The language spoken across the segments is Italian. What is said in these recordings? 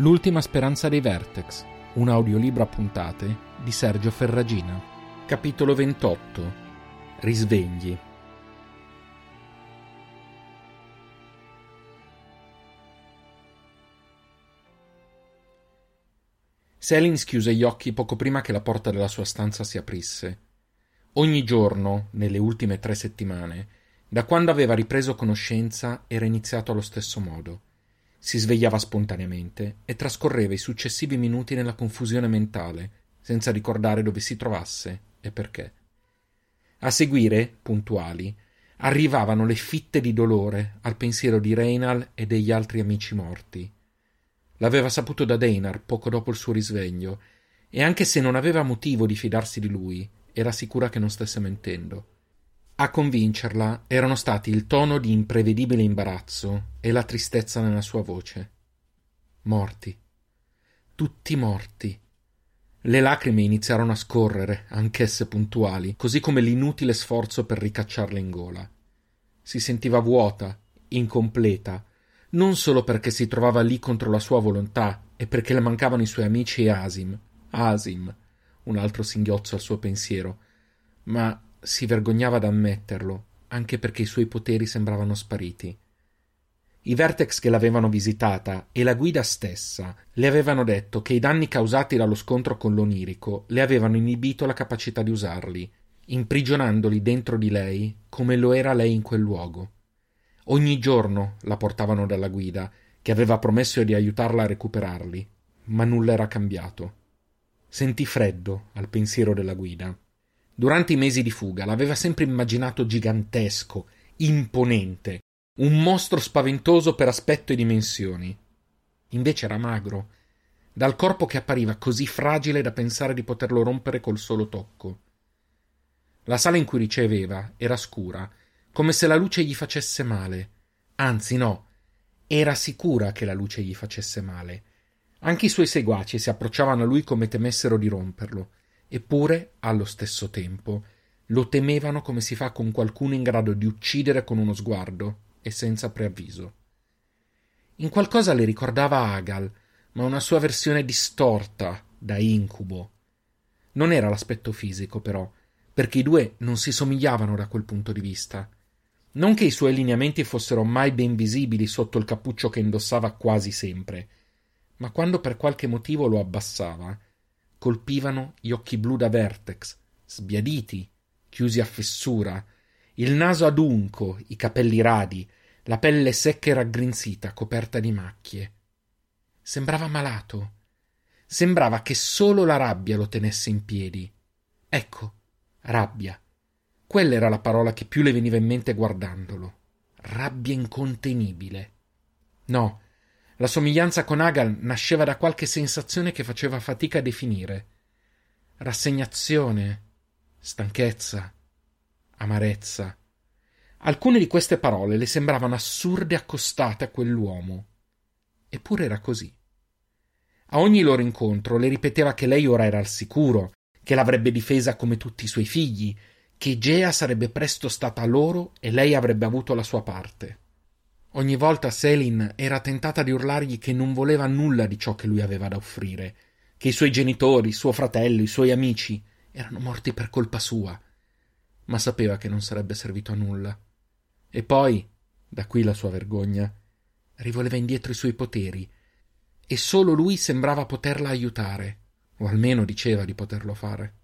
L'ultima speranza dei Vertex, un audiolibro a puntate di Sergio Ferragina. Capitolo 28. Risvegli. Selin schiuse gli occhi poco prima che la porta della sua stanza si aprisse. Ogni giorno, nelle ultime tre settimane, da quando aveva ripreso conoscenza, era iniziato allo stesso modo si svegliava spontaneamente e trascorreva i successivi minuti nella confusione mentale, senza ricordare dove si trovasse e perché. A seguire, puntuali, arrivavano le fitte di dolore al pensiero di Reynal e degli altri amici morti. L'aveva saputo da Deinar poco dopo il suo risveglio, e anche se non aveva motivo di fidarsi di lui, era sicura che non stesse mentendo. A convincerla erano stati il tono di imprevedibile imbarazzo e la tristezza nella sua voce. Morti. Tutti morti. Le lacrime iniziarono a scorrere, anch'esse puntuali, così come l'inutile sforzo per ricacciarle in gola. Si sentiva vuota, incompleta, non solo perché si trovava lì contro la sua volontà e perché le mancavano i suoi amici e Asim, Asim, un altro singhiozzo al suo pensiero, ma si vergognava ad ammetterlo, anche perché i suoi poteri sembravano spariti. I Vertex che l'avevano visitata e la guida stessa le avevano detto che i danni causati dallo scontro con l'onirico le avevano inibito la capacità di usarli, imprigionandoli dentro di lei come lo era lei in quel luogo. Ogni giorno la portavano dalla guida, che aveva promesso di aiutarla a recuperarli, ma nulla era cambiato. Sentì freddo al pensiero della guida. Durante i mesi di fuga l'aveva sempre immaginato gigantesco, imponente, un mostro spaventoso per aspetto e dimensioni. Invece era magro, dal corpo che appariva così fragile da pensare di poterlo rompere col solo tocco. La sala in cui riceveva era scura, come se la luce gli facesse male. Anzi, no, era sicura che la luce gli facesse male. Anche i suoi seguaci si approcciavano a lui come temessero di romperlo eppure, allo stesso tempo, lo temevano come si fa con qualcuno in grado di uccidere con uno sguardo e senza preavviso. In qualcosa le ricordava Agal, ma una sua versione distorta, da incubo. Non era l'aspetto fisico, però, perché i due non si somigliavano da quel punto di vista. Non che i suoi lineamenti fossero mai ben visibili sotto il cappuccio che indossava quasi sempre, ma quando per qualche motivo lo abbassava, colpivano gli occhi blu da vertex, sbiaditi, chiusi a fessura, il naso adunco, i capelli radi, la pelle secca e raggrinzita, coperta di macchie. Sembrava malato. Sembrava che solo la rabbia lo tenesse in piedi. Ecco, rabbia. Quella era la parola che più le veniva in mente guardandolo. Rabbia incontenibile. No, la somiglianza con Agal nasceva da qualche sensazione che faceva fatica a definire. Rassegnazione, stanchezza, amarezza. Alcune di queste parole le sembravano assurde accostate a quell'uomo. Eppure era così. A ogni loro incontro le ripeteva che lei ora era al sicuro, che l'avrebbe difesa come tutti i suoi figli, che Gea sarebbe presto stata loro e lei avrebbe avuto la sua parte. Ogni volta Selin era tentata di urlargli che non voleva nulla di ciò che lui aveva da offrire, che i suoi genitori, suo fratello, i suoi amici erano morti per colpa sua, ma sapeva che non sarebbe servito a nulla. E poi, da qui la sua vergogna, rivoleva indietro i suoi poteri, e solo lui sembrava poterla aiutare, o almeno diceva di poterlo fare.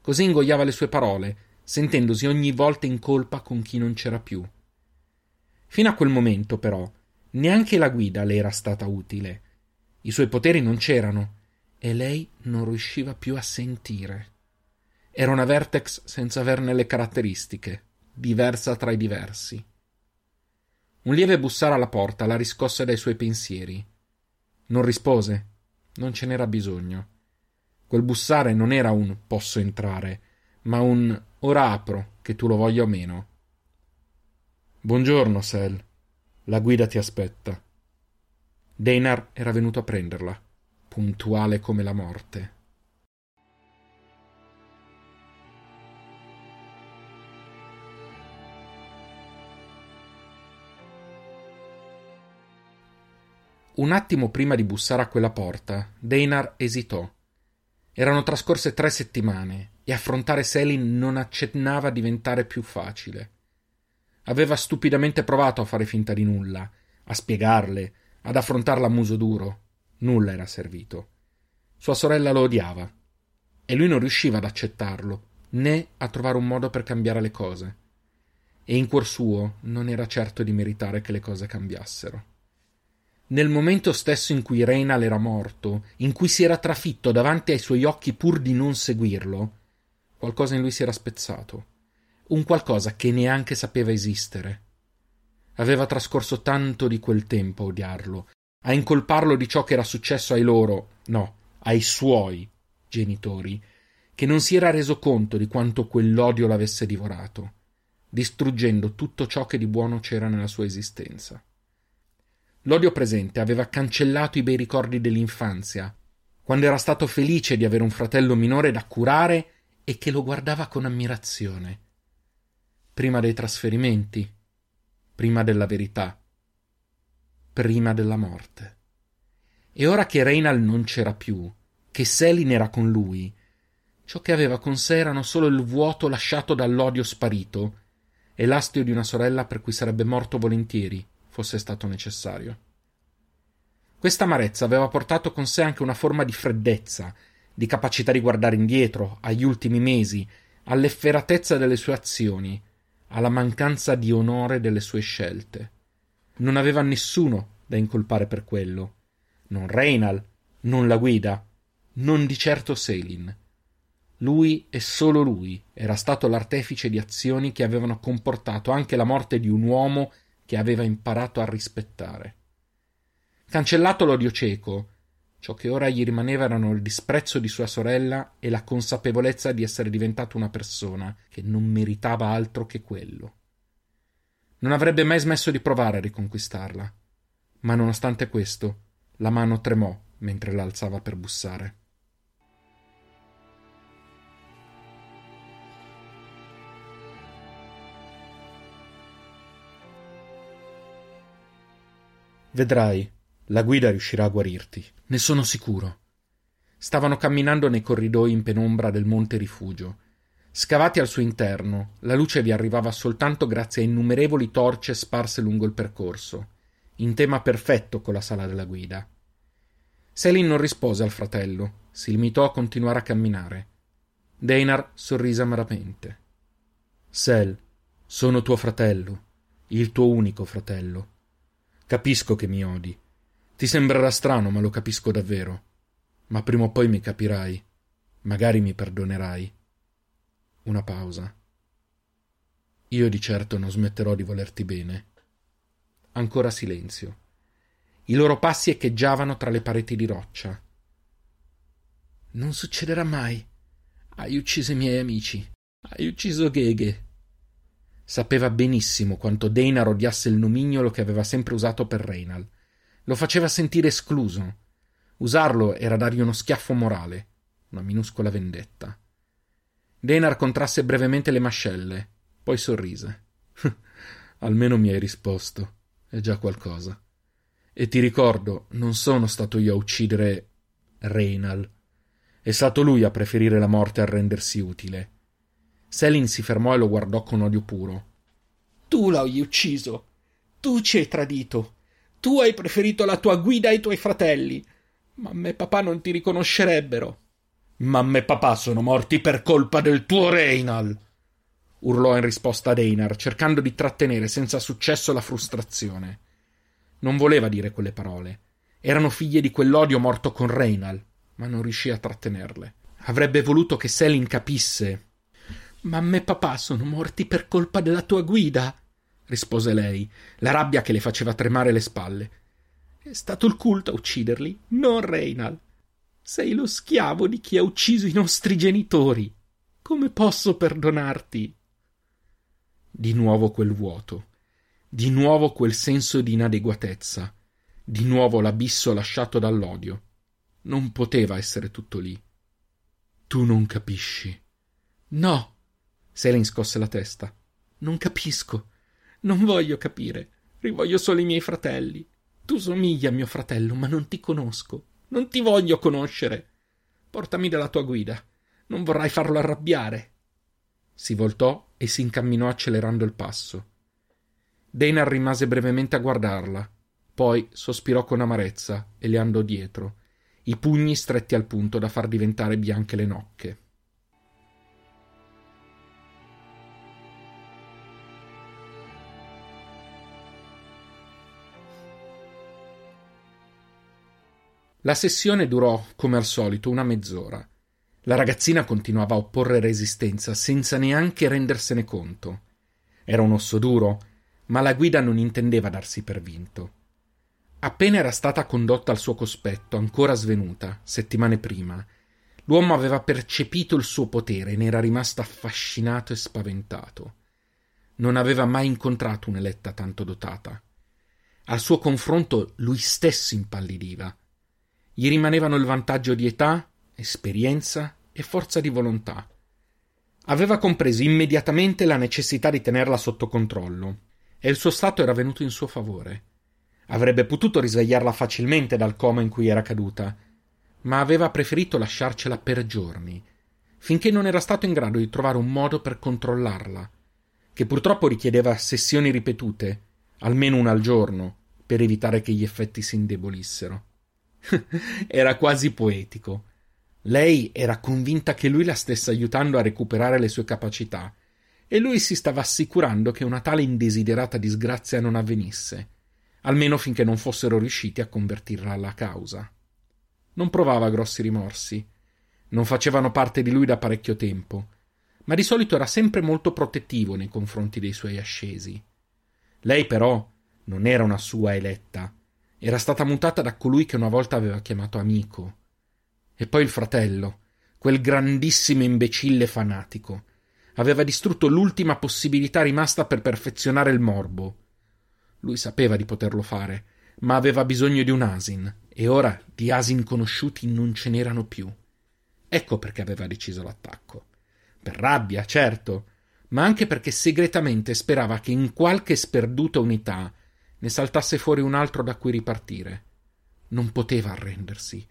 Così ingoiava le sue parole, sentendosi ogni volta in colpa con chi non c'era più. Fino a quel momento, però, neanche la guida le era stata utile. I suoi poteri non c'erano e lei non riusciva più a sentire. Era una vertex senza averne le caratteristiche, diversa tra i diversi. Un lieve bussare alla porta la riscosse dai suoi pensieri. Non rispose. Non ce n'era bisogno. Quel bussare non era un posso entrare, ma un ora apro, che tu lo voglia o meno. Buongiorno, Sel. La guida ti aspetta. Deinar era venuto a prenderla, puntuale come la morte. Un attimo prima di bussare a quella porta, Deinar esitò. Erano trascorse tre settimane e affrontare Selin non accennava a diventare più facile. Aveva stupidamente provato a fare finta di nulla, a spiegarle, ad affrontarla a muso duro. Nulla era servito. Sua sorella lo odiava e lui non riusciva ad accettarlo, né a trovare un modo per cambiare le cose. E in cuor suo non era certo di meritare che le cose cambiassero. Nel momento stesso in cui Reynal era morto, in cui si era trafitto davanti ai suoi occhi pur di non seguirlo, qualcosa in lui si era spezzato, un qualcosa che neanche sapeva esistere. Aveva trascorso tanto di quel tempo a odiarlo, a incolparlo di ciò che era successo ai loro, no, ai suoi genitori, che non si era reso conto di quanto quell'odio l'avesse divorato, distruggendo tutto ciò che di buono c'era nella sua esistenza. L'odio presente aveva cancellato i bei ricordi dell'infanzia, quando era stato felice di avere un fratello minore da curare e che lo guardava con ammirazione. Prima dei trasferimenti, prima della verità, prima della morte. E ora che Reynal non c'era più, che Selin era con lui, ciò che aveva con sé erano solo il vuoto lasciato dall'odio sparito e l'astio di una sorella per cui sarebbe morto volentieri, fosse stato necessario. Questa amarezza aveva portato con sé anche una forma di freddezza, di capacità di guardare indietro, agli ultimi mesi, all'efferatezza delle sue azioni, alla mancanza di onore delle sue scelte. Non aveva nessuno da incolpare per quello. Non Reynal, non la guida, non di certo Selin. Lui e solo lui era stato l'artefice di azioni che avevano comportato anche la morte di un uomo che aveva imparato a rispettare. Cancellato l'odio cieco, ciò che ora gli rimaneva erano il disprezzo di sua sorella e la consapevolezza di essere diventato una persona che non meritava altro che quello. Non avrebbe mai smesso di provare a riconquistarla, ma nonostante questo, la mano tremò mentre l'alzava per bussare. Vedrai, la guida riuscirà a guarirti, ne sono sicuro. Stavano camminando nei corridoi in penombra del monte rifugio. Scavati al suo interno, la luce vi arrivava soltanto grazie a innumerevoli torce sparse lungo il percorso, in tema perfetto con la sala della guida. Selin non rispose al fratello, si limitò a continuare a camminare. Deinar sorrise amaramente. Sel, sono tuo fratello, il tuo unico fratello. Capisco che mi odi. Ti sembrerà strano, ma lo capisco davvero. Ma prima o poi mi capirai. Magari mi perdonerai. Una pausa. Io di certo non smetterò di volerti bene. Ancora silenzio. I loro passi echeggiavano tra le pareti di roccia. Non succederà mai. Hai ucciso i miei amici. Hai ucciso Gheghe. Sapeva benissimo quanto Deinar odiasse il nomignolo che aveva sempre usato per Reynal. Lo faceva sentire escluso. Usarlo era dargli uno schiaffo morale, una minuscola vendetta. Deinar contrasse brevemente le mascelle, poi sorrise. Almeno mi hai risposto. È già qualcosa. E ti ricordo, non sono stato io a uccidere Reynal. È stato lui a preferire la morte a rendersi utile. Selin si fermò e lo guardò con odio puro. Tu l'hai ucciso. Tu ci hai tradito. Tu hai preferito la tua guida ai tuoi fratelli. Mamma e papà non ti riconoscerebbero. Mamma e papà sono morti per colpa del tuo Reynal. urlò in risposta ad Einar, cercando di trattenere senza successo la frustrazione. Non voleva dire quelle parole. Erano figlie di quell'odio morto con Reynal, ma non riuscì a trattenerle. Avrebbe voluto che Selin capisse Mamma e papà sono morti per colpa della tua guida, rispose lei, la rabbia che le faceva tremare le spalle. È stato il culto a ucciderli, non Reynal. Sei lo schiavo di chi ha ucciso i nostri genitori. Come posso perdonarti? Di nuovo quel vuoto, di nuovo quel senso di inadeguatezza, di nuovo l'abisso lasciato dall'odio. Non poteva essere tutto lì. Tu non capisci. No, Selin scosse la testa. Non capisco. Non voglio capire. Rivoglio solo i miei fratelli. Tu somigli a mio fratello, ma non ti conosco. Non ti voglio conoscere. Portami dalla tua guida. Non vorrai farlo arrabbiare. Si voltò e si incamminò accelerando il passo. Dana rimase brevemente a guardarla, poi sospirò con amarezza e le andò dietro, i pugni stretti al punto da far diventare bianche le nocche. La sessione durò, come al solito, una mezz'ora. La ragazzina continuava a opporre resistenza senza neanche rendersene conto. Era un osso duro, ma la guida non intendeva darsi per vinto. Appena era stata condotta al suo cospetto, ancora svenuta, settimane prima, l'uomo aveva percepito il suo potere e ne era rimasto affascinato e spaventato. Non aveva mai incontrato un'eletta tanto dotata. Al suo confronto lui stesso impallidiva. Gli rimanevano il vantaggio di età, esperienza e forza di volontà. Aveva compreso immediatamente la necessità di tenerla sotto controllo, e il suo stato era venuto in suo favore. Avrebbe potuto risvegliarla facilmente dal coma in cui era caduta, ma aveva preferito lasciarcela per giorni, finché non era stato in grado di trovare un modo per controllarla, che purtroppo richiedeva sessioni ripetute, almeno una al giorno, per evitare che gli effetti si indebolissero. era quasi poetico. Lei era convinta che lui la stesse aiutando a recuperare le sue capacità, e lui si stava assicurando che una tale indesiderata disgrazia non avvenisse, almeno finché non fossero riusciti a convertirla alla causa. Non provava grossi rimorsi, non facevano parte di lui da parecchio tempo, ma di solito era sempre molto protettivo nei confronti dei suoi ascesi. Lei però non era una sua eletta, era stata mutata da colui che una volta aveva chiamato amico e poi il fratello, quel grandissimo imbecille fanatico. Aveva distrutto l'ultima possibilità rimasta per perfezionare il morbo. Lui sapeva di poterlo fare, ma aveva bisogno di un asin, e ora di asin conosciuti non ce n'erano più. Ecco perché aveva deciso l'attacco. Per rabbia, certo, ma anche perché segretamente sperava che in qualche sperduta unità ne saltasse fuori un altro da cui ripartire. Non poteva arrendersi.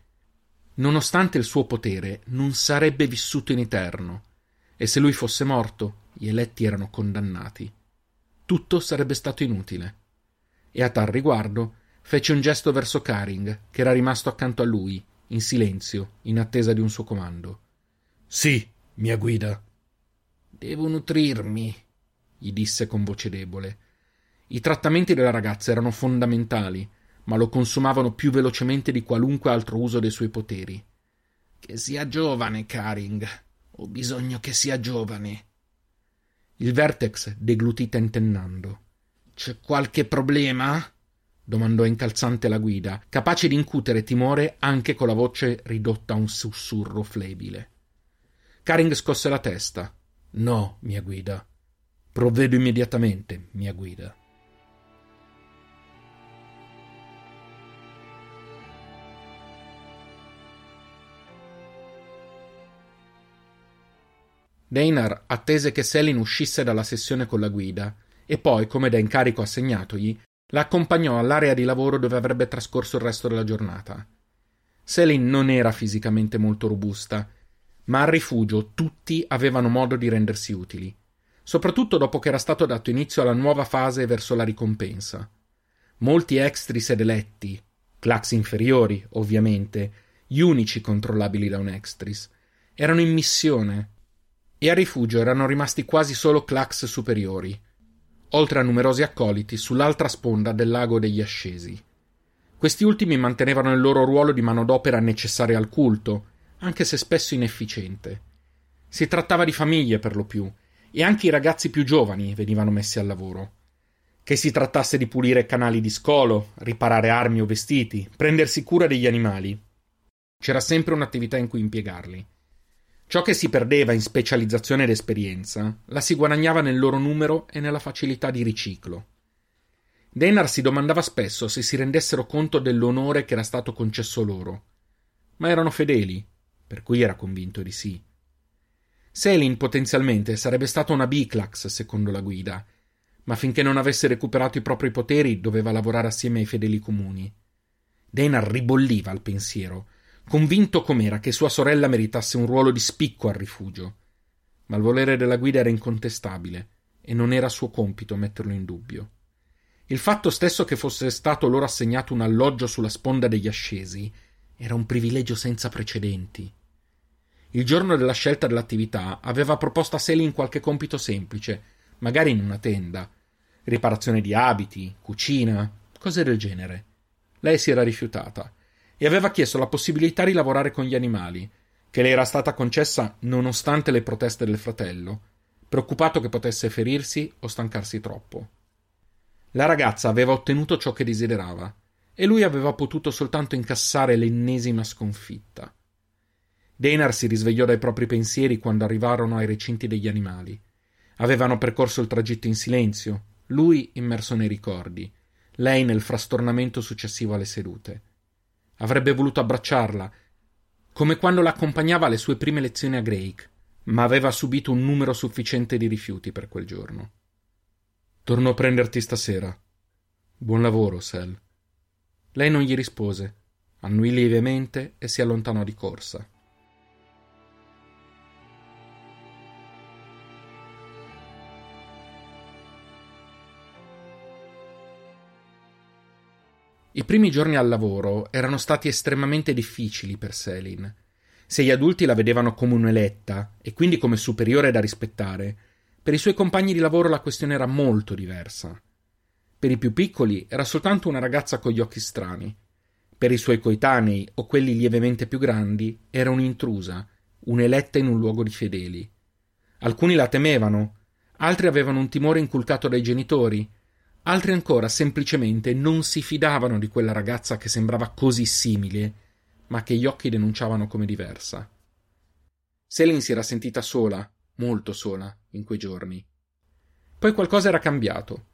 Nonostante il suo potere, non sarebbe vissuto in eterno, e se lui fosse morto, gli eletti erano condannati. Tutto sarebbe stato inutile. E a tal riguardo fece un gesto verso Karing, che era rimasto accanto a lui, in silenzio, in attesa di un suo comando. Sì, mia guida. Devo nutrirmi, gli disse con voce debole. I trattamenti della ragazza erano fondamentali, ma lo consumavano più velocemente di qualunque altro uso dei suoi poteri. Che sia giovane, Karing. Ho bisogno che sia giovane. Il Vertex deglutì tentennando. C'è qualche problema? domandò incalzante la guida, capace di incutere timore anche con la voce ridotta a un sussurro flebile. Karing scosse la testa. No, mia guida. Provvedo immediatamente, mia guida. Deinar attese che Selin uscisse dalla sessione con la guida e poi, come da incarico assegnatogli, la accompagnò all'area di lavoro dove avrebbe trascorso il resto della giornata. Selin non era fisicamente molto robusta, ma al rifugio tutti avevano modo di rendersi utili, soprattutto dopo che era stato dato inizio alla nuova fase verso la ricompensa. Molti extris ed eletti, clax inferiori, ovviamente, gli unici controllabili da un extris, erano in missione e a rifugio erano rimasti quasi solo clax superiori, oltre a numerosi accoliti sull'altra sponda del lago degli ascesi. Questi ultimi mantenevano il loro ruolo di manodopera necessaria al culto, anche se spesso inefficiente. Si trattava di famiglie per lo più, e anche i ragazzi più giovani venivano messi al lavoro. Che si trattasse di pulire canali di scolo, riparare armi o vestiti, prendersi cura degli animali. C'era sempre un'attività in cui impiegarli. Ciò che si perdeva in specializzazione ed esperienza la si guadagnava nel loro numero e nella facilità di riciclo. Denar si domandava spesso se si rendessero conto dell'onore che era stato concesso loro, ma erano fedeli, per cui era convinto di sì. Selin potenzialmente sarebbe stata una Biclax, secondo la guida, ma finché non avesse recuperato i propri poteri doveva lavorare assieme ai fedeli comuni. Dana ribolliva al pensiero, convinto com'era che sua sorella meritasse un ruolo di spicco al rifugio. Ma il volere della guida era incontestabile e non era suo compito metterlo in dubbio. Il fatto stesso che fosse stato loro assegnato un alloggio sulla sponda degli ascesi era un privilegio senza precedenti. Il giorno della scelta dell'attività aveva proposto a Selin qualche compito semplice, magari in una tenda, riparazione di abiti, cucina, cose del genere. Lei si era rifiutata e aveva chiesto la possibilità di lavorare con gli animali, che le era stata concessa nonostante le proteste del fratello, preoccupato che potesse ferirsi o stancarsi troppo. La ragazza aveva ottenuto ciò che desiderava e lui aveva potuto soltanto incassare l'ennesima sconfitta. Denar si risvegliò dai propri pensieri quando arrivarono ai recinti degli animali. Avevano percorso il tragitto in silenzio, lui immerso nei ricordi, lei nel frastornamento successivo alle sedute. Avrebbe voluto abbracciarla, come quando l'accompagnava alle sue prime lezioni a Drake, ma aveva subito un numero sufficiente di rifiuti per quel giorno. Torno a prenderti stasera. Buon lavoro, Sel. Lei non gli rispose, annui lievemente e si allontanò di corsa. I primi giorni al lavoro erano stati estremamente difficili per Selin. Se gli adulti la vedevano come un'eletta e quindi come superiore da rispettare, per i suoi compagni di lavoro la questione era molto diversa. Per i più piccoli era soltanto una ragazza con gli occhi strani. Per i suoi coetanei o quelli lievemente più grandi era un'intrusa, un'eletta in un luogo di fedeli. Alcuni la temevano, altri avevano un timore inculcato dai genitori, Altri ancora semplicemente non si fidavano di quella ragazza che sembrava così simile, ma che gli occhi denunciavano come diversa. Selin si era sentita sola, molto sola, in quei giorni. Poi qualcosa era cambiato.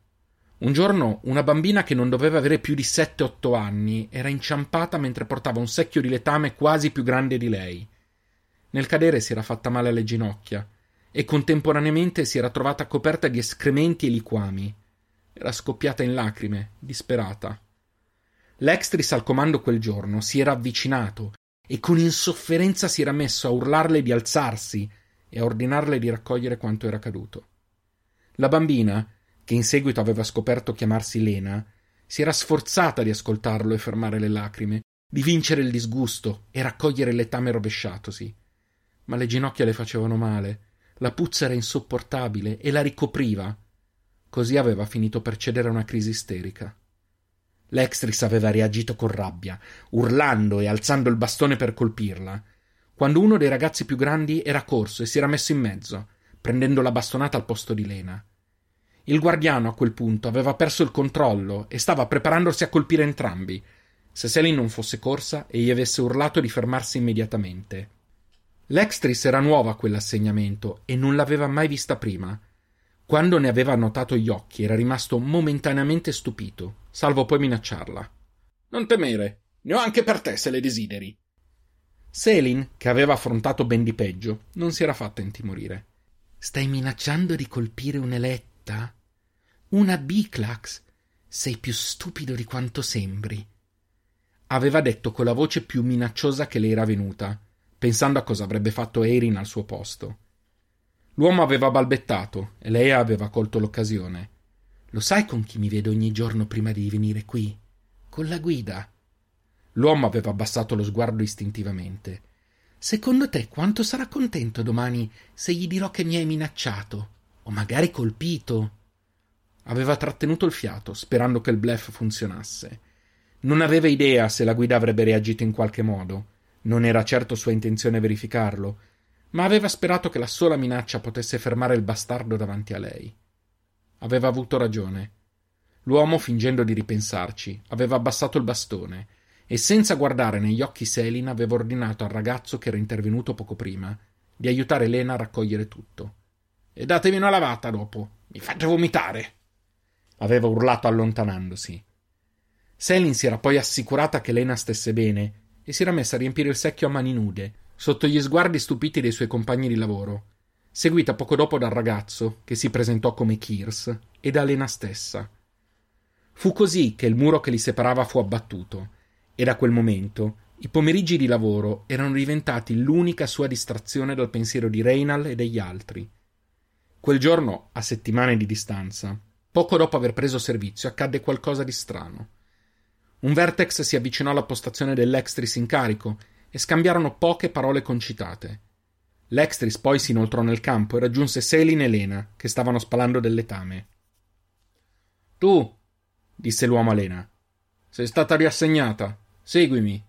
Un giorno una bambina che non doveva avere più di sette otto anni era inciampata mentre portava un secchio di letame quasi più grande di lei. Nel cadere si era fatta male alle ginocchia e contemporaneamente si era trovata coperta di escrementi e liquami. Era scoppiata in lacrime, disperata. L'extris al comando quel giorno si era avvicinato e con insofferenza si era messo a urlarle di alzarsi e a ordinarle di raccogliere quanto era caduto. La bambina, che in seguito aveva scoperto chiamarsi Lena, si era sforzata di ascoltarlo e fermare le lacrime, di vincere il disgusto e raccogliere letame rovesciatosi. Ma le ginocchia le facevano male, la puzza era insopportabile e la ricopriva. Così aveva finito per cedere a una crisi isterica. L'extris aveva reagito con rabbia, urlando e alzando il bastone per colpirla, quando uno dei ragazzi più grandi era corso e si era messo in mezzo, prendendo la bastonata al posto di Lena. Il guardiano a quel punto aveva perso il controllo e stava preparandosi a colpire entrambi, se Selin non fosse corsa e gli avesse urlato di fermarsi immediatamente. L'extris era nuova a quell'assegnamento e non l'aveva mai vista prima, quando ne aveva notato gli occhi era rimasto momentaneamente stupito, salvo poi minacciarla. Non temere, ne ho anche per te se le desideri. Selin, che aveva affrontato ben di peggio, non si era fatta intimorire. Stai minacciando di colpire un'eletta? Una Biclax? Sei più stupido di quanto sembri. Aveva detto con la voce più minacciosa che le era venuta, pensando a cosa avrebbe fatto Erin al suo posto. L'uomo aveva balbettato e lei aveva colto l'occasione. Lo sai con chi mi vedo ogni giorno prima di venire qui? Con la guida. L'uomo aveva abbassato lo sguardo istintivamente. Secondo te quanto sarà contento domani se gli dirò che mi hai minacciato? O magari colpito? Aveva trattenuto il fiato, sperando che il bluff funzionasse. Non aveva idea se la guida avrebbe reagito in qualche modo. Non era certo sua intenzione verificarlo, ma aveva sperato che la sola minaccia potesse fermare il bastardo davanti a lei. Aveva avuto ragione. L'uomo, fingendo di ripensarci, aveva abbassato il bastone e senza guardare negli occhi Selin aveva ordinato al ragazzo che era intervenuto poco prima di aiutare Lena a raccogliere tutto. E datevi una lavata dopo, mi fate vomitare! aveva urlato allontanandosi. Selin si era poi assicurata che Lena stesse bene e si era messa a riempire il secchio a mani nude, sotto gli sguardi stupiti dei suoi compagni di lavoro, seguita poco dopo dal ragazzo, che si presentò come Kears, e da Lena stessa. Fu così che il muro che li separava fu abbattuto, e da quel momento i pomeriggi di lavoro erano diventati l'unica sua distrazione dal pensiero di Reynal e degli altri. Quel giorno, a settimane di distanza, poco dopo aver preso servizio, accadde qualcosa di strano. Un Vertex si avvicinò alla postazione dell'Extris in carico e scambiarono poche parole concitate. L'Extris poi si inoltrò nel campo e raggiunse Selin e Lena, che stavano spalando del letame. Tu, disse l'uomo a Lena, sei stata riassegnata. Seguimi.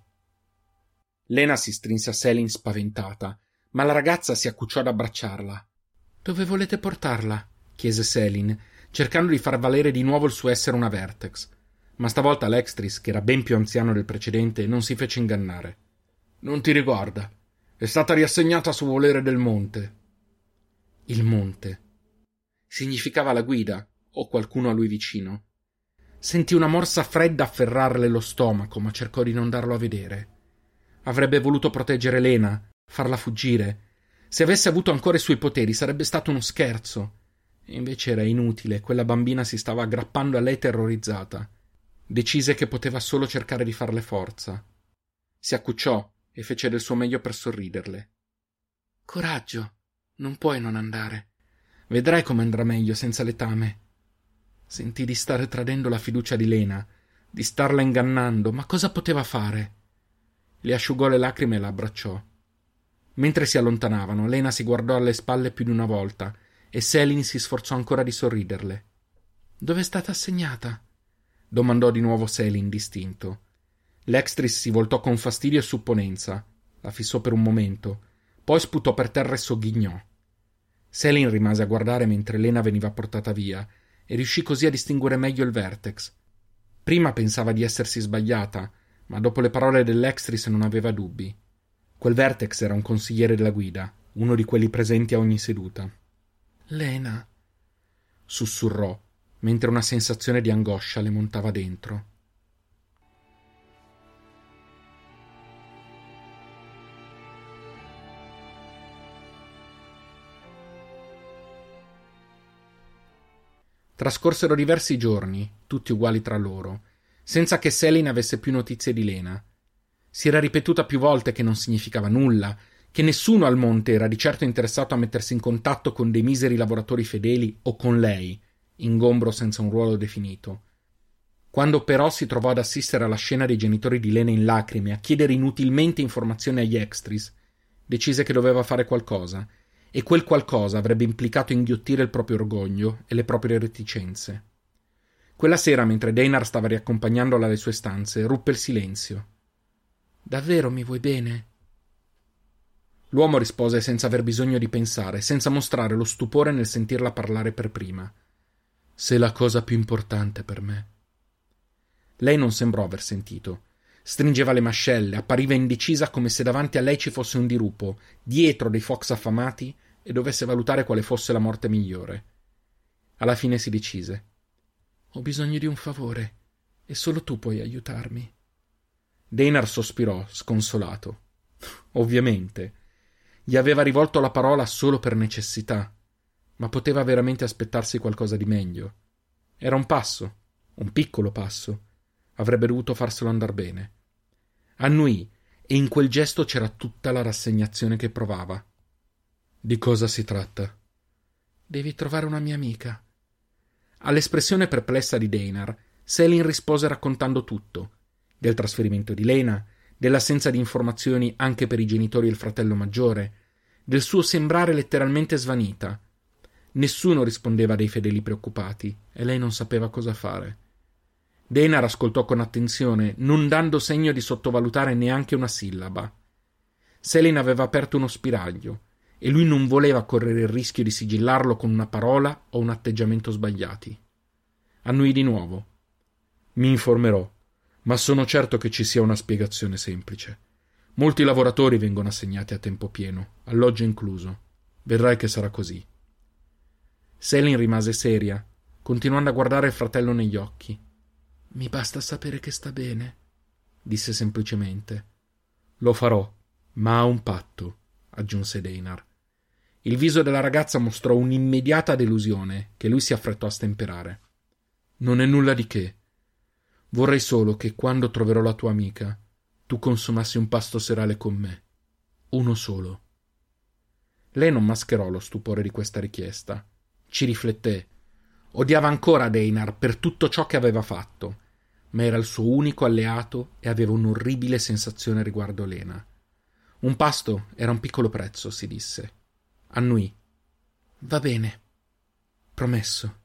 Lena si strinse a Selin spaventata, ma la ragazza si accucciò ad abbracciarla. Dove volete portarla? chiese Selin, cercando di far valere di nuovo il suo essere una Vertex. Ma stavolta l'Extris, che era ben più anziano del precedente, non si fece ingannare. Non ti riguarda. È stata riassegnata su volere del monte. Il monte. Significava la guida, o qualcuno a lui vicino. Sentì una morsa fredda afferrarle lo stomaco, ma cercò di non darlo a vedere. Avrebbe voluto proteggere Lena, farla fuggire. Se avesse avuto ancora i suoi poteri sarebbe stato uno scherzo. E invece era inutile, quella bambina si stava aggrappando a lei terrorizzata. Decise che poteva solo cercare di farle forza. Si accucciò e fece del suo meglio per sorriderle. Coraggio, non puoi non andare. Vedrai come andrà meglio senza letame. Sentì di stare tradendo la fiducia di Lena, di starla ingannando, ma cosa poteva fare? Le asciugò le lacrime e la abbracciò. Mentre si allontanavano, Lena si guardò alle spalle più di una volta e Selin si sforzò ancora di sorriderle. Dove è stata assegnata? domandò di nuovo Selin distinto. L'extris si voltò con fastidio e supponenza, la fissò per un momento, poi sputò per terra e sogghignò. Selin rimase a guardare mentre Lena veniva portata via e riuscì così a distinguere meglio il vertex. Prima pensava di essersi sbagliata, ma dopo le parole dell'Extris non aveva dubbi. Quel Vertex era un consigliere della guida, uno di quelli presenti a ogni seduta. Lena, sussurrò, mentre una sensazione di angoscia le montava dentro. Trascorsero diversi giorni, tutti uguali tra loro, senza che Selin avesse più notizie di Lena. Si era ripetuta più volte che non significava nulla, che nessuno al monte era di certo interessato a mettersi in contatto con dei miseri lavoratori fedeli o con lei, ingombro senza un ruolo definito. Quando però si trovò ad assistere alla scena dei genitori di Lena in lacrime, a chiedere inutilmente informazioni agli extris, decise che doveva fare qualcosa, e quel qualcosa avrebbe implicato inghiottire il proprio orgoglio e le proprie reticenze. Quella sera, mentre Deinar stava riaccompagnandola alle sue stanze, ruppe il silenzio. Davvero mi vuoi bene? L'uomo rispose senza aver bisogno di pensare, senza mostrare lo stupore nel sentirla parlare per prima. Sei la cosa più importante per me. Lei non sembrò aver sentito. Stringeva le mascelle, appariva indecisa come se davanti a lei ci fosse un dirupo, dietro dei fox affamati, e dovesse valutare quale fosse la morte migliore. Alla fine si decise. Ho bisogno di un favore e solo tu puoi aiutarmi. Deinar sospirò, sconsolato. Ovviamente. Gli aveva rivolto la parola solo per necessità, ma poteva veramente aspettarsi qualcosa di meglio. Era un passo, un piccolo passo. Avrebbe dovuto farselo andar bene. Annuì, e in quel gesto c'era tutta la rassegnazione che provava. Di cosa si tratta? Devi trovare una mia amica. All'espressione perplessa di Deinar, Selin rispose raccontando tutto: del trasferimento di Lena, dell'assenza di informazioni anche per i genitori e il fratello maggiore, del suo sembrare letteralmente svanita. Nessuno rispondeva dei fedeli preoccupati e lei non sapeva cosa fare. Deinar ascoltò con attenzione, non dando segno di sottovalutare neanche una sillaba. Selin aveva aperto uno spiraglio e lui non voleva correre il rischio di sigillarlo con una parola o un atteggiamento sbagliati. Annui di nuovo. Mi informerò, ma sono certo che ci sia una spiegazione semplice. Molti lavoratori vengono assegnati a tempo pieno, alloggio incluso. Vedrai che sarà così. Selin rimase seria, continuando a guardare il fratello negli occhi. Mi basta sapere che sta bene, disse semplicemente. Lo farò, ma a un patto, aggiunse Deinar. Il viso della ragazza mostrò un'immediata delusione che lui si affrettò a stemperare. Non è nulla di che. Vorrei solo che quando troverò la tua amica tu consumassi un pasto serale con me. Uno solo. Lei non mascherò lo stupore di questa richiesta. Ci rifletté. Odiava ancora Deinar per tutto ciò che aveva fatto, ma era il suo unico alleato e aveva un'orribile sensazione riguardo Lena. Un pasto era un piccolo prezzo, si disse. Annui. Va bene. Promesso.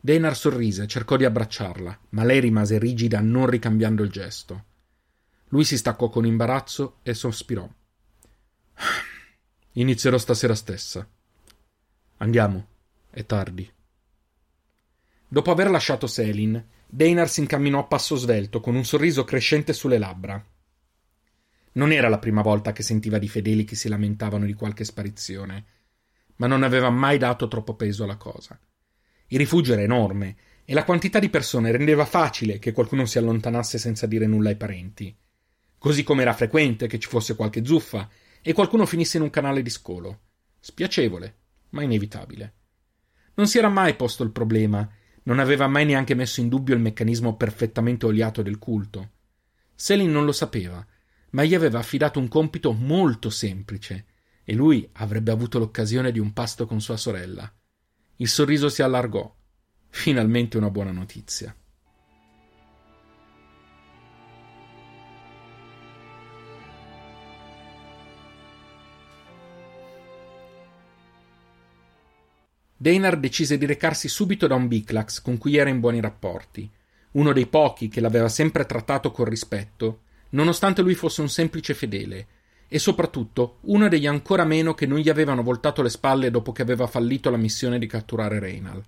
Deinar sorrise, cercò di abbracciarla, ma lei rimase rigida, non ricambiando il gesto. Lui si staccò con imbarazzo e sospirò. Inizierò stasera stessa. Andiamo, è tardi. Dopo aver lasciato Selin, Deinar si incamminò a passo svelto, con un sorriso crescente sulle labbra. Non era la prima volta che sentiva di fedeli che si lamentavano di qualche sparizione, ma non aveva mai dato troppo peso alla cosa. Il rifugio era enorme e la quantità di persone rendeva facile che qualcuno si allontanasse senza dire nulla ai parenti. Così come era frequente che ci fosse qualche zuffa e qualcuno finisse in un canale di scolo. Spiacevole, ma inevitabile. Non si era mai posto il problema, non aveva mai neanche messo in dubbio il meccanismo perfettamente oliato del culto. Selin non lo sapeva, ma gli aveva affidato un compito molto semplice, e lui avrebbe avuto l'occasione di un pasto con sua sorella. Il sorriso si allargò. Finalmente una buona notizia. Deinar decise di recarsi subito da un Biclax con cui era in buoni rapporti, uno dei pochi che l'aveva sempre trattato con rispetto, nonostante lui fosse un semplice fedele, e soprattutto uno degli ancora meno che non gli avevano voltato le spalle dopo che aveva fallito la missione di catturare Reynal.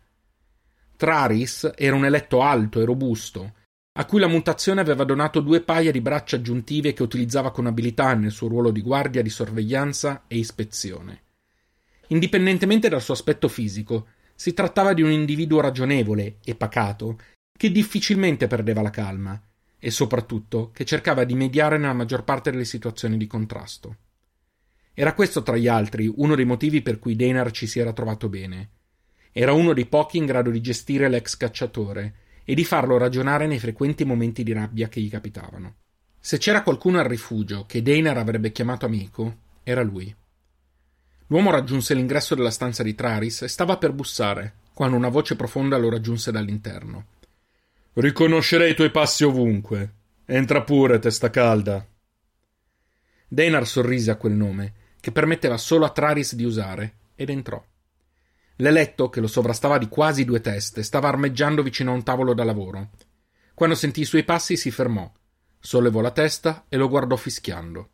Traris era un eletto alto e robusto, a cui la mutazione aveva donato due paia di braccia aggiuntive che utilizzava con abilità nel suo ruolo di guardia di sorveglianza e ispezione. Indipendentemente dal suo aspetto fisico, si trattava di un individuo ragionevole e pacato, che difficilmente perdeva la calma, e soprattutto che cercava di mediare nella maggior parte delle situazioni di contrasto. Era questo, tra gli altri, uno dei motivi per cui Denar ci si era trovato bene. Era uno dei pochi in grado di gestire l'ex cacciatore e di farlo ragionare nei frequenti momenti di rabbia che gli capitavano. Se c'era qualcuno al rifugio che Deinar avrebbe chiamato amico, era lui. L'uomo raggiunse l'ingresso della stanza di Traris e stava per bussare, quando una voce profonda lo raggiunse dall'interno. Riconoscerei i tuoi passi ovunque. Entra pure, testa calda. Deinar sorrise a quel nome, che permetteva solo a Traris di usare, ed entrò. L'eletto, che lo sovrastava di quasi due teste, stava armeggiando vicino a un tavolo da lavoro. Quando sentì i suoi passi si fermò, sollevò la testa e lo guardò fischiando.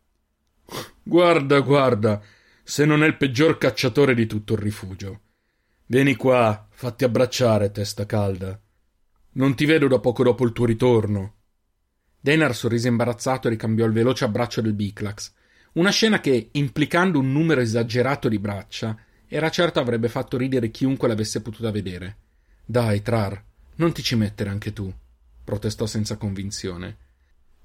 Guarda, guarda, se non è il peggior cacciatore di tutto il rifugio. Vieni qua, fatti abbracciare, testa calda. Non ti vedo da poco dopo il tuo ritorno. Denar sorrise imbarazzato e ricambiò il veloce abbraccio del Biclax. Una scena che, implicando un numero esagerato di braccia, era certo avrebbe fatto ridere chiunque l'avesse potuta vedere. Dai, Trar, non ti ci mettere anche tu, protestò senza convinzione.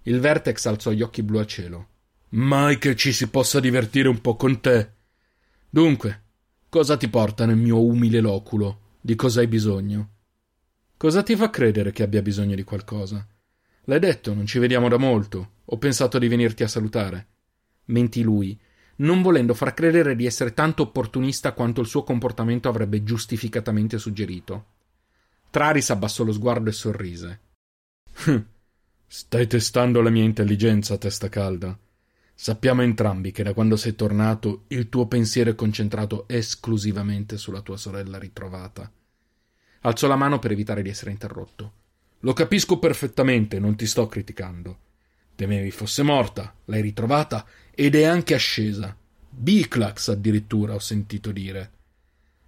Il Vertex alzò gli occhi blu a cielo. Mai che ci si possa divertire un po' con te. Dunque, cosa ti porta nel mio umile loculo? Di cosa hai bisogno? Cosa ti fa credere che abbia bisogno di qualcosa? L'hai detto, non ci vediamo da molto. Ho pensato di venirti a salutare. Mentì lui, non volendo far credere di essere tanto opportunista quanto il suo comportamento avrebbe giustificatamente suggerito. Traris abbassò lo sguardo e sorrise. Stai testando la mia intelligenza, testa calda. Sappiamo entrambi che da quando sei tornato il tuo pensiero è concentrato esclusivamente sulla tua sorella ritrovata. Alzò la mano per evitare di essere interrotto. Lo capisco perfettamente, non ti sto criticando. Temevi fosse morta, l'hai ritrovata ed è anche ascesa. Biclax addirittura ho sentito dire.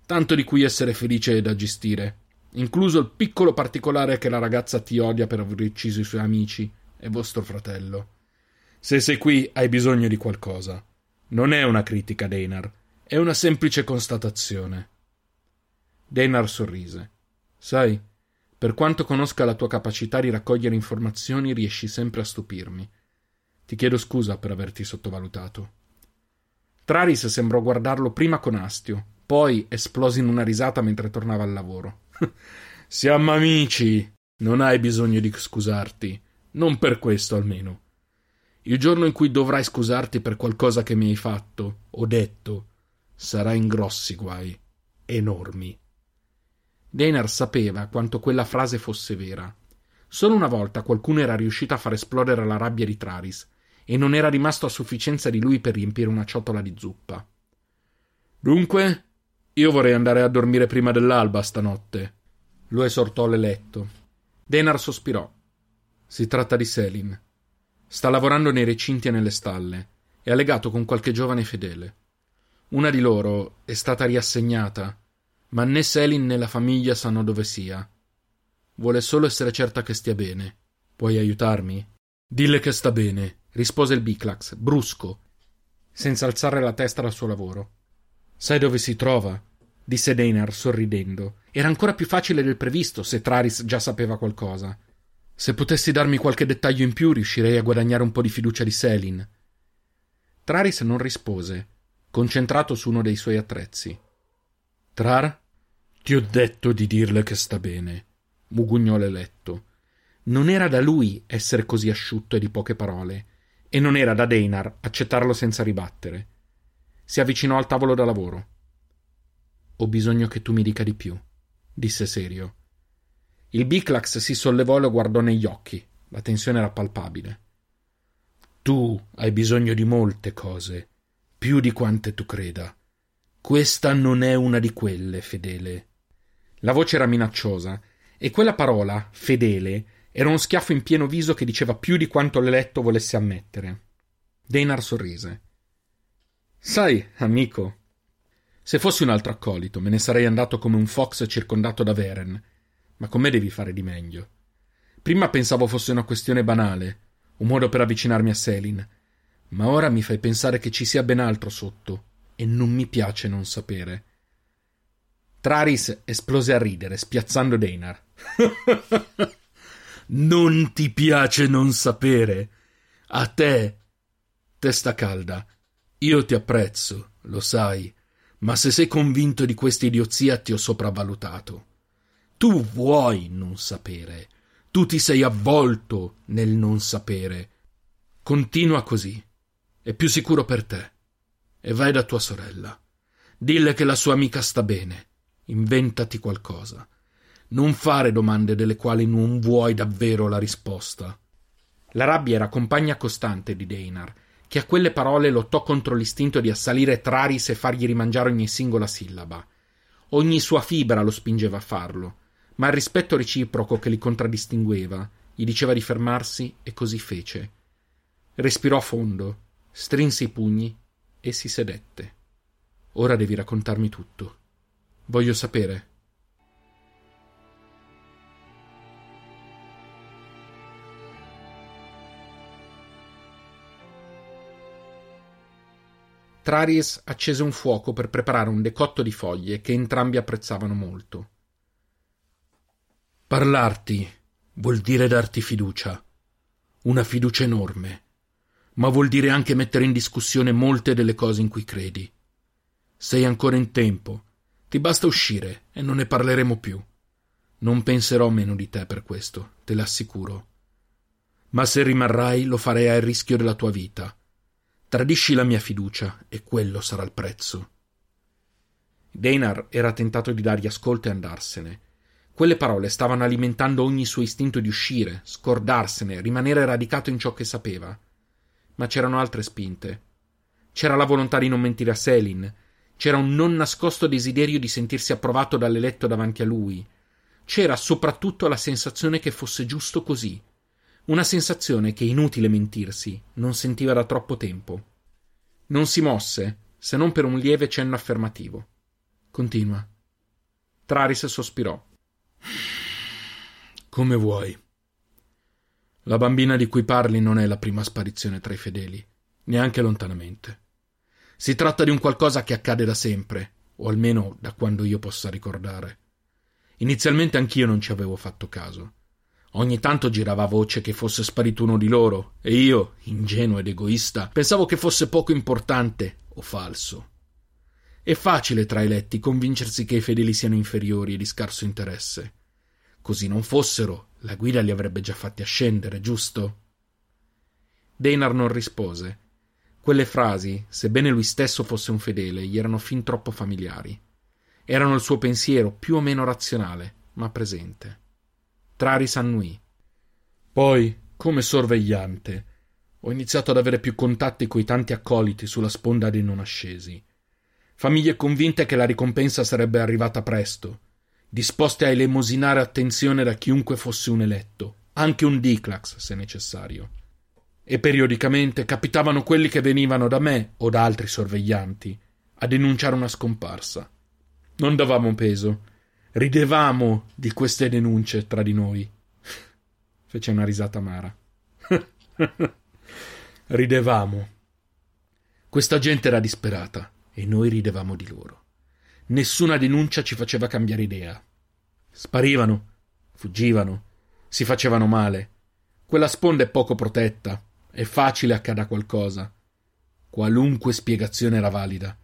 Tanto di cui essere felice e da gestire, incluso il piccolo particolare che la ragazza ti odia per aver ucciso i suoi amici e vostro fratello. Se sei qui hai bisogno di qualcosa. Non è una critica, Deinar, è una semplice constatazione. Deinar sorrise. Sai, per quanto conosca la tua capacità di raccogliere informazioni, riesci sempre a stupirmi. Ti chiedo scusa per averti sottovalutato. Traris sembrò guardarlo prima con astio, poi esplose in una risata mentre tornava al lavoro. Siamo amici. Non hai bisogno di scusarti. Non per questo almeno. Il giorno in cui dovrai scusarti per qualcosa che mi hai fatto o detto, sarà in grossi guai, enormi. Deinar sapeva quanto quella frase fosse vera. Solo una volta qualcuno era riuscito a far esplodere la rabbia di Traris, e non era rimasto a sufficienza di lui per riempire una ciotola di zuppa. Dunque, io vorrei andare a dormire prima dell'alba stanotte. Lo esortò l'eletto. Denar sospirò. Si tratta di Selin. Sta lavorando nei recinti e nelle stalle. È legato con qualche giovane fedele. Una di loro è stata riassegnata, ma né Selin né la famiglia sanno dove sia. Vuole solo essere certa che stia bene. Puoi aiutarmi? Dille che sta bene, rispose il Biclax, brusco, senza alzare la testa dal suo lavoro. Sai dove si trova? disse Deinar sorridendo. Era ancora più facile del previsto se Traris già sapeva qualcosa. Se potessi darmi qualche dettaglio in più, riuscirei a guadagnare un po' di fiducia di Selin. Traris non rispose, concentrato su uno dei suoi attrezzi. Trar? Ti ho detto di dirle che sta bene, mugugnò l'eletto. Non era da lui essere così asciutto e di poche parole, e non era da Deinar accettarlo senza ribattere. Si avvicinò al tavolo da lavoro. Ho bisogno che tu mi dica di più, disse serio. Il Biclax si sollevò e lo guardò negli occhi. La tensione era palpabile. Tu hai bisogno di molte cose, più di quante tu creda. Questa non è una di quelle, fedele. La voce era minacciosa, e quella parola, fedele, era uno schiaffo in pieno viso che diceva più di quanto l'eletto volesse ammettere. Deinar sorrise. Sai, amico, se fossi un altro accolito, me ne sarei andato come un fox circondato da Veren, ma con me devi fare di meglio. Prima pensavo fosse una questione banale, un modo per avvicinarmi a Selin, ma ora mi fai pensare che ci sia ben altro sotto, e non mi piace non sapere. Traris esplose a ridere, spiazzando Deinar. non ti piace non sapere? A te, testa calda, io ti apprezzo, lo sai, ma se sei convinto di questa idiozia ti ho sopravvalutato. Tu vuoi non sapere. Tu ti sei avvolto nel non sapere. Continua così. È più sicuro per te. E vai da tua sorella. Dille che la sua amica sta bene. Inventati qualcosa. Non fare domande delle quali non vuoi davvero la risposta. La rabbia era compagna costante di Deinar, che a quelle parole lottò contro l'istinto di assalire Traris e fargli rimangiare ogni singola sillaba. Ogni sua fibra lo spingeva a farlo ma il rispetto reciproco che li contraddistingueva gli diceva di fermarsi e così fece. Respirò a fondo, strinse i pugni e si sedette. Ora devi raccontarmi tutto. Voglio sapere. Traries accese un fuoco per preparare un decotto di foglie che entrambi apprezzavano molto. Parlarti vuol dire darti fiducia, una fiducia enorme, ma vuol dire anche mettere in discussione molte delle cose in cui credi. Sei ancora in tempo, ti basta uscire e non ne parleremo più. Non penserò meno di te per questo, te l'assicuro. Ma se rimarrai lo farei a rischio della tua vita. Tradisci la mia fiducia e quello sarà il prezzo. Deinar era tentato di dargli ascolto e andarsene, quelle parole stavano alimentando ogni suo istinto di uscire, scordarsene, rimanere radicato in ciò che sapeva. Ma c'erano altre spinte. C'era la volontà di non mentire a Selin, c'era un non nascosto desiderio di sentirsi approvato dall'eletto davanti a lui. C'era soprattutto la sensazione che fosse giusto così. Una sensazione che, inutile mentirsi, non sentiva da troppo tempo. Non si mosse, se non per un lieve cenno affermativo. Continua. Traris sospirò. Come vuoi. La bambina di cui parli non è la prima sparizione tra i fedeli, neanche lontanamente. Si tratta di un qualcosa che accade da sempre, o almeno da quando io possa ricordare. Inizialmente anch'io non ci avevo fatto caso. Ogni tanto girava voce che fosse sparito uno di loro, e io, ingenuo ed egoista, pensavo che fosse poco importante o falso. È facile tra i letti convincersi che i fedeli siano inferiori e di scarso interesse. Così non fossero, la guida li avrebbe già fatti ascendere, giusto? Deinar non rispose. Quelle frasi, sebbene lui stesso fosse un fedele, gli erano fin troppo familiari. Erano il suo pensiero, più o meno razionale, ma presente. Traris annui. Poi, come sorvegliante, ho iniziato ad avere più contatti coi tanti accoliti sulla sponda dei non ascesi. Famiglie convinte che la ricompensa sarebbe arrivata presto, disposte a elemosinare attenzione da chiunque fosse un eletto, anche un Diclax se necessario. E periodicamente capitavano quelli che venivano da me o da altri sorveglianti a denunciare una scomparsa. Non davamo peso, ridevamo di queste denunce tra di noi. Fece una risata amara. Ridevamo. Questa gente era disperata e noi ridevamo di loro. Nessuna denuncia ci faceva cambiare idea. Sparivano, fuggivano, si facevano male. Quella sponda è poco protetta, è facile accada qualcosa. Qualunque spiegazione era valida,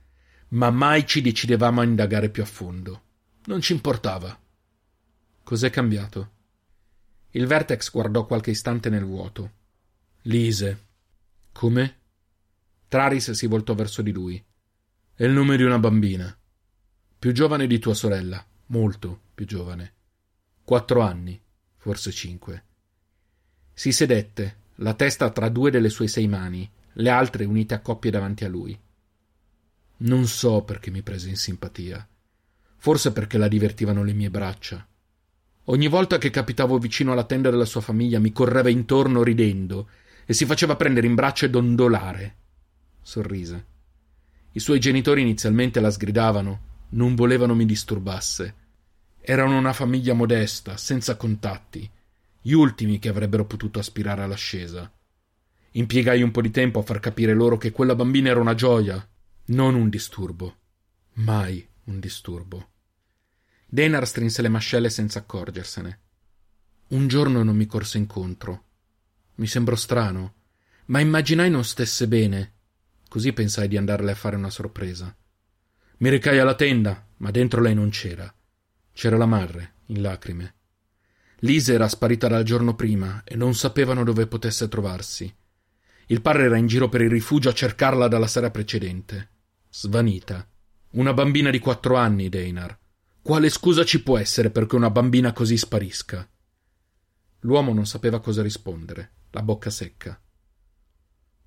ma mai ci decidevamo a indagare più a fondo. Non ci importava. Cos'è cambiato? Il Vertex guardò qualche istante nel vuoto. Lise, come? Traris si voltò verso di lui. È il nome di una bambina. Più giovane di tua sorella, molto più giovane. Quattro anni, forse cinque. Si sedette, la testa tra due delle sue sei mani, le altre unite a coppie davanti a lui. Non so perché mi prese in simpatia. Forse perché la divertivano le mie braccia. Ogni volta che capitavo vicino alla tenda della sua famiglia mi correva intorno ridendo e si faceva prendere in braccio e dondolare. Sorrise. I suoi genitori inizialmente la sgridavano, non volevano mi disturbasse. Erano una famiglia modesta, senza contatti, gli ultimi che avrebbero potuto aspirare all'ascesa. Impiegai un po' di tempo a far capire loro che quella bambina era una gioia, non un disturbo. Mai un disturbo. Denar strinse le mascelle senza accorgersene. Un giorno non mi corse incontro. Mi sembrò strano, ma immaginai non stesse bene. Così pensai di andarle a fare una sorpresa. Mi recai alla tenda, ma dentro lei non c'era. C'era la madre, in lacrime. Lise era sparita dal giorno prima e non sapevano dove potesse trovarsi. Il padre era in giro per il rifugio a cercarla dalla sera precedente. Svanita. Una bambina di quattro anni, Deinar. Quale scusa ci può essere perché una bambina così sparisca? L'uomo non sapeva cosa rispondere la bocca secca.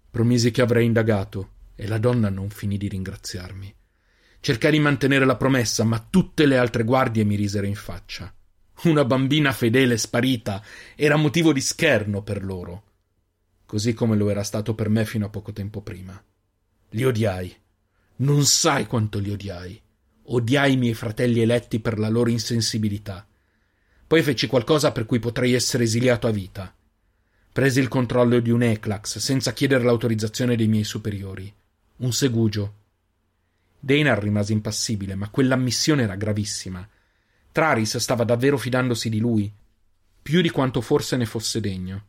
Promisi che avrei indagato e la donna non finì di ringraziarmi. Cercai di mantenere la promessa, ma tutte le altre guardie mi risero in faccia. Una bambina fedele sparita era motivo di scherno per loro, così come lo era stato per me fino a poco tempo prima. Li odiai. Non sai quanto li odiai. Odiai i miei fratelli eletti per la loro insensibilità. Poi feci qualcosa per cui potrei essere esiliato a vita. Presi il controllo di un Eclax senza chiedere l'autorizzazione dei miei superiori. Un segugio. Deinar rimase impassibile, ma quell'ammissione era gravissima. Traris stava davvero fidandosi di lui, più di quanto forse ne fosse degno.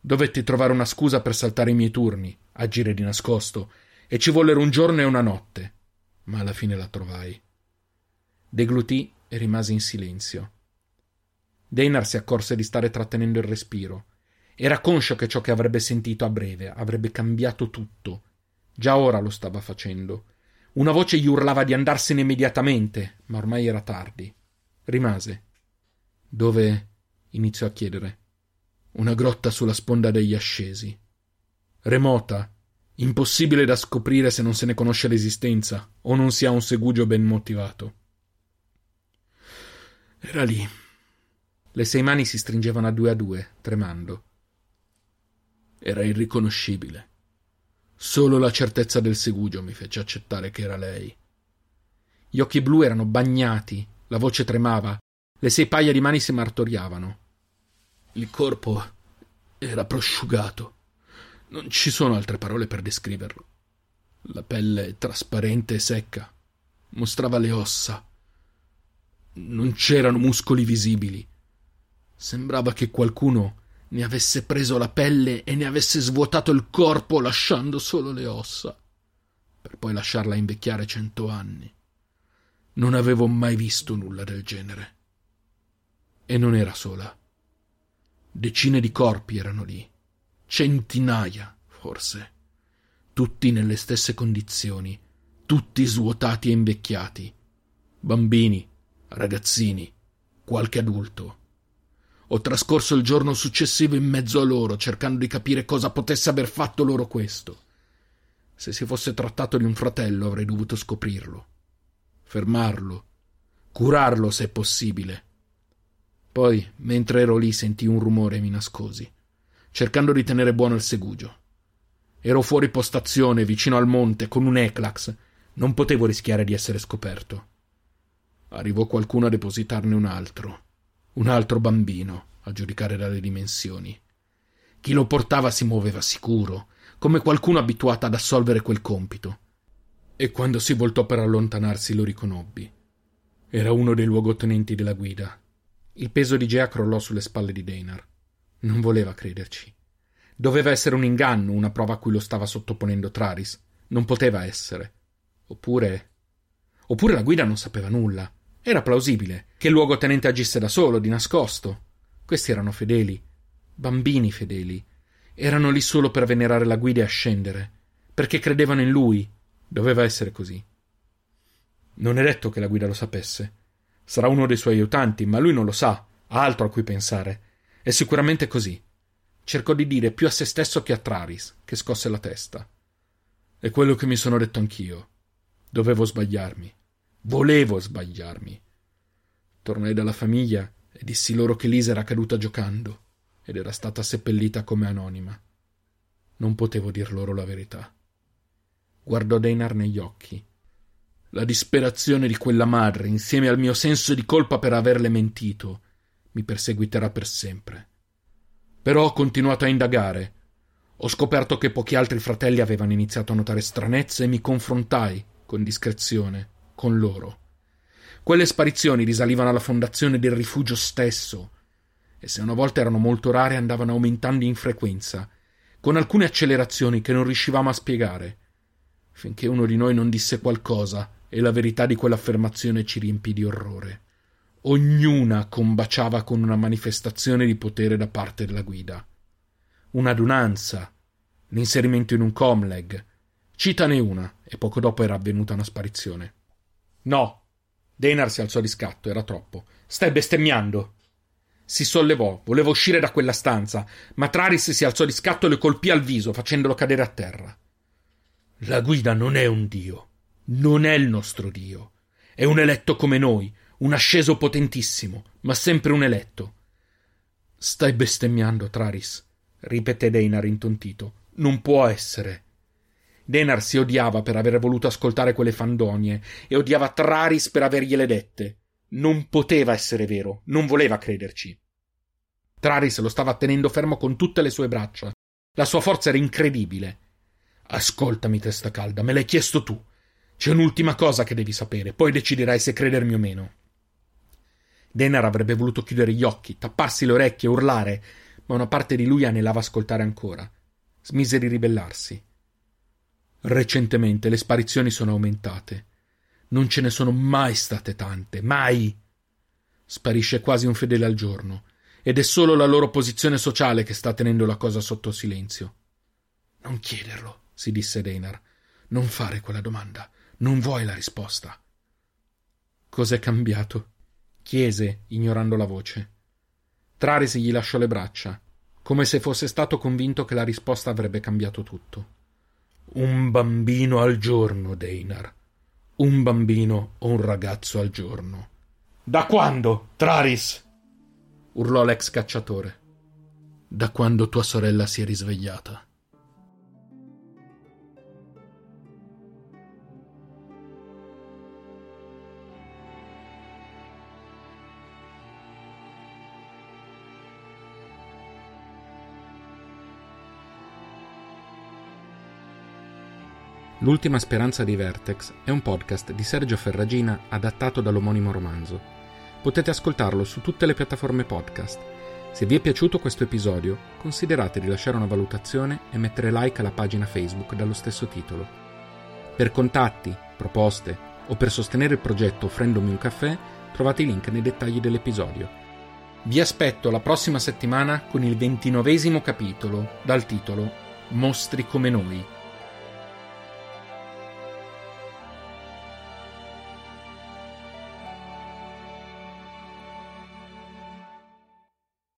Dovetti trovare una scusa per saltare i miei turni, agire di nascosto, e ci vollero un giorno e una notte, ma alla fine la trovai. Deglutì e rimase in silenzio. Deinar si accorse di stare trattenendo il respiro era conscio che ciò che avrebbe sentito a breve avrebbe cambiato tutto. Già ora lo stava facendo. Una voce gli urlava di andarsene immediatamente, ma ormai era tardi. Rimase. Dove? iniziò a chiedere. Una grotta sulla sponda degli ascesi. Remota, impossibile da scoprire se non se ne conosce l'esistenza o non si ha un segugio ben motivato. Era lì. Le sei mani si stringevano a due a due, tremando. Era irriconoscibile. Solo la certezza del segugio mi fece accettare che era lei. Gli occhi blu erano bagnati, la voce tremava, le sei paia di mani si martoriavano. Il corpo era prosciugato. Non ci sono altre parole per descriverlo. La pelle trasparente e secca mostrava le ossa. Non c'erano muscoli visibili. Sembrava che qualcuno ne avesse preso la pelle e ne avesse svuotato il corpo lasciando solo le ossa. Per poi lasciarla invecchiare cento anni. Non avevo mai visto nulla del genere. E non era sola. Decine di corpi erano lì, centinaia, forse, tutti nelle stesse condizioni, tutti svuotati e invecchiati, bambini, ragazzini, qualche adulto. Ho trascorso il giorno successivo in mezzo a loro, cercando di capire cosa potesse aver fatto loro questo. Se si fosse trattato di un fratello avrei dovuto scoprirlo, fermarlo, curarlo se possibile. Poi, mentre ero lì, sentii un rumore e mi nascosi, cercando di tenere buono il segugio. Ero fuori postazione, vicino al monte, con un Eclax. Non potevo rischiare di essere scoperto. Arrivò qualcuno a depositarne un altro. Un altro bambino, a giudicare dalle dimensioni. Chi lo portava si muoveva sicuro, come qualcuno abituato ad assolvere quel compito. E quando si voltò per allontanarsi lo riconobbi. Era uno dei luogotenenti della guida. Il peso di Gea crollò sulle spalle di Deinar. Non voleva crederci. Doveva essere un inganno, una prova a cui lo stava sottoponendo Traris. Non poteva essere. Oppure. Oppure la guida non sapeva nulla. Era plausibile che il luogotenente agisse da solo, di nascosto. Questi erano fedeli, bambini fedeli. Erano lì solo per venerare la guida e ascendere, perché credevano in lui. Doveva essere così. Non è detto che la guida lo sapesse. Sarà uno dei suoi aiutanti, ma lui non lo sa, ha altro a cui pensare. È sicuramente così. Cercò di dire più a se stesso che a Traris, che scosse la testa. È quello che mi sono detto anch'io. Dovevo sbagliarmi. Volevo sbagliarmi. Tornai dalla famiglia e dissi loro che Lisa era caduta giocando ed era stata seppellita come anonima. Non potevo dir loro la verità. Guardò Deinar negli occhi. La disperazione di quella madre, insieme al mio senso di colpa per averle mentito, mi perseguiterà per sempre. Però ho continuato a indagare. Ho scoperto che pochi altri fratelli avevano iniziato a notare stranezze e mi confrontai, con discrezione, con loro. Quelle sparizioni risalivano alla fondazione del rifugio stesso, e se una volta erano molto rare andavano aumentando in frequenza, con alcune accelerazioni che non riuscivamo a spiegare, finché uno di noi non disse qualcosa e la verità di quell'affermazione ci riempì di orrore. Ognuna combaciava con una manifestazione di potere da parte della guida. Un'adunanza, l'inserimento in un comleg. Citane una, e poco dopo era avvenuta una sparizione. No. Deinar si alzò di scatto, era troppo. Stai bestemmiando. Si sollevò, voleva uscire da quella stanza, ma Traris si alzò di scatto e lo colpì al viso, facendolo cadere a terra. La guida non è un dio, non è il nostro dio. È un eletto come noi, un asceso potentissimo, ma sempre un eletto. Stai bestemmiando, Traris, ripeté Deinar intontito. Non può essere. Denar si odiava per aver voluto ascoltare quelle fandonie e odiava Traris per avergliele dette. Non poteva essere vero, non voleva crederci. Traris lo stava tenendo fermo con tutte le sue braccia. La sua forza era incredibile. Ascoltami, testa calda, me l'hai chiesto tu. C'è un'ultima cosa che devi sapere, poi deciderai se credermi o meno. Denar avrebbe voluto chiudere gli occhi, tapparsi le orecchie, urlare, ma una parte di lui anelava ascoltare ancora. Smise di ribellarsi. Recentemente le sparizioni sono aumentate. Non ce ne sono mai state tante, mai. Sparisce quasi un fedele al giorno, ed è solo la loro posizione sociale che sta tenendo la cosa sotto silenzio. Non chiederlo, si disse Deinar. Non fare quella domanda. Non vuoi la risposta. Cos'è cambiato? chiese, ignorando la voce. Traris gli lasciò le braccia, come se fosse stato convinto che la risposta avrebbe cambiato tutto. Un bambino al giorno, Deinar. Un bambino o un ragazzo al giorno. Da quando, Traris? urlò l'ex cacciatore. Da quando tua sorella si è risvegliata. L'ultima speranza di Vertex è un podcast di Sergio Ferragina adattato dall'omonimo romanzo. Potete ascoltarlo su tutte le piattaforme podcast. Se vi è piaciuto questo episodio, considerate di lasciare una valutazione e mettere like alla pagina Facebook dallo stesso titolo. Per contatti, proposte o per sostenere il progetto offrendomi un caffè, trovate i link nei dettagli dell'episodio. Vi aspetto la prossima settimana con il ventinovesimo capitolo dal titolo Mostri come noi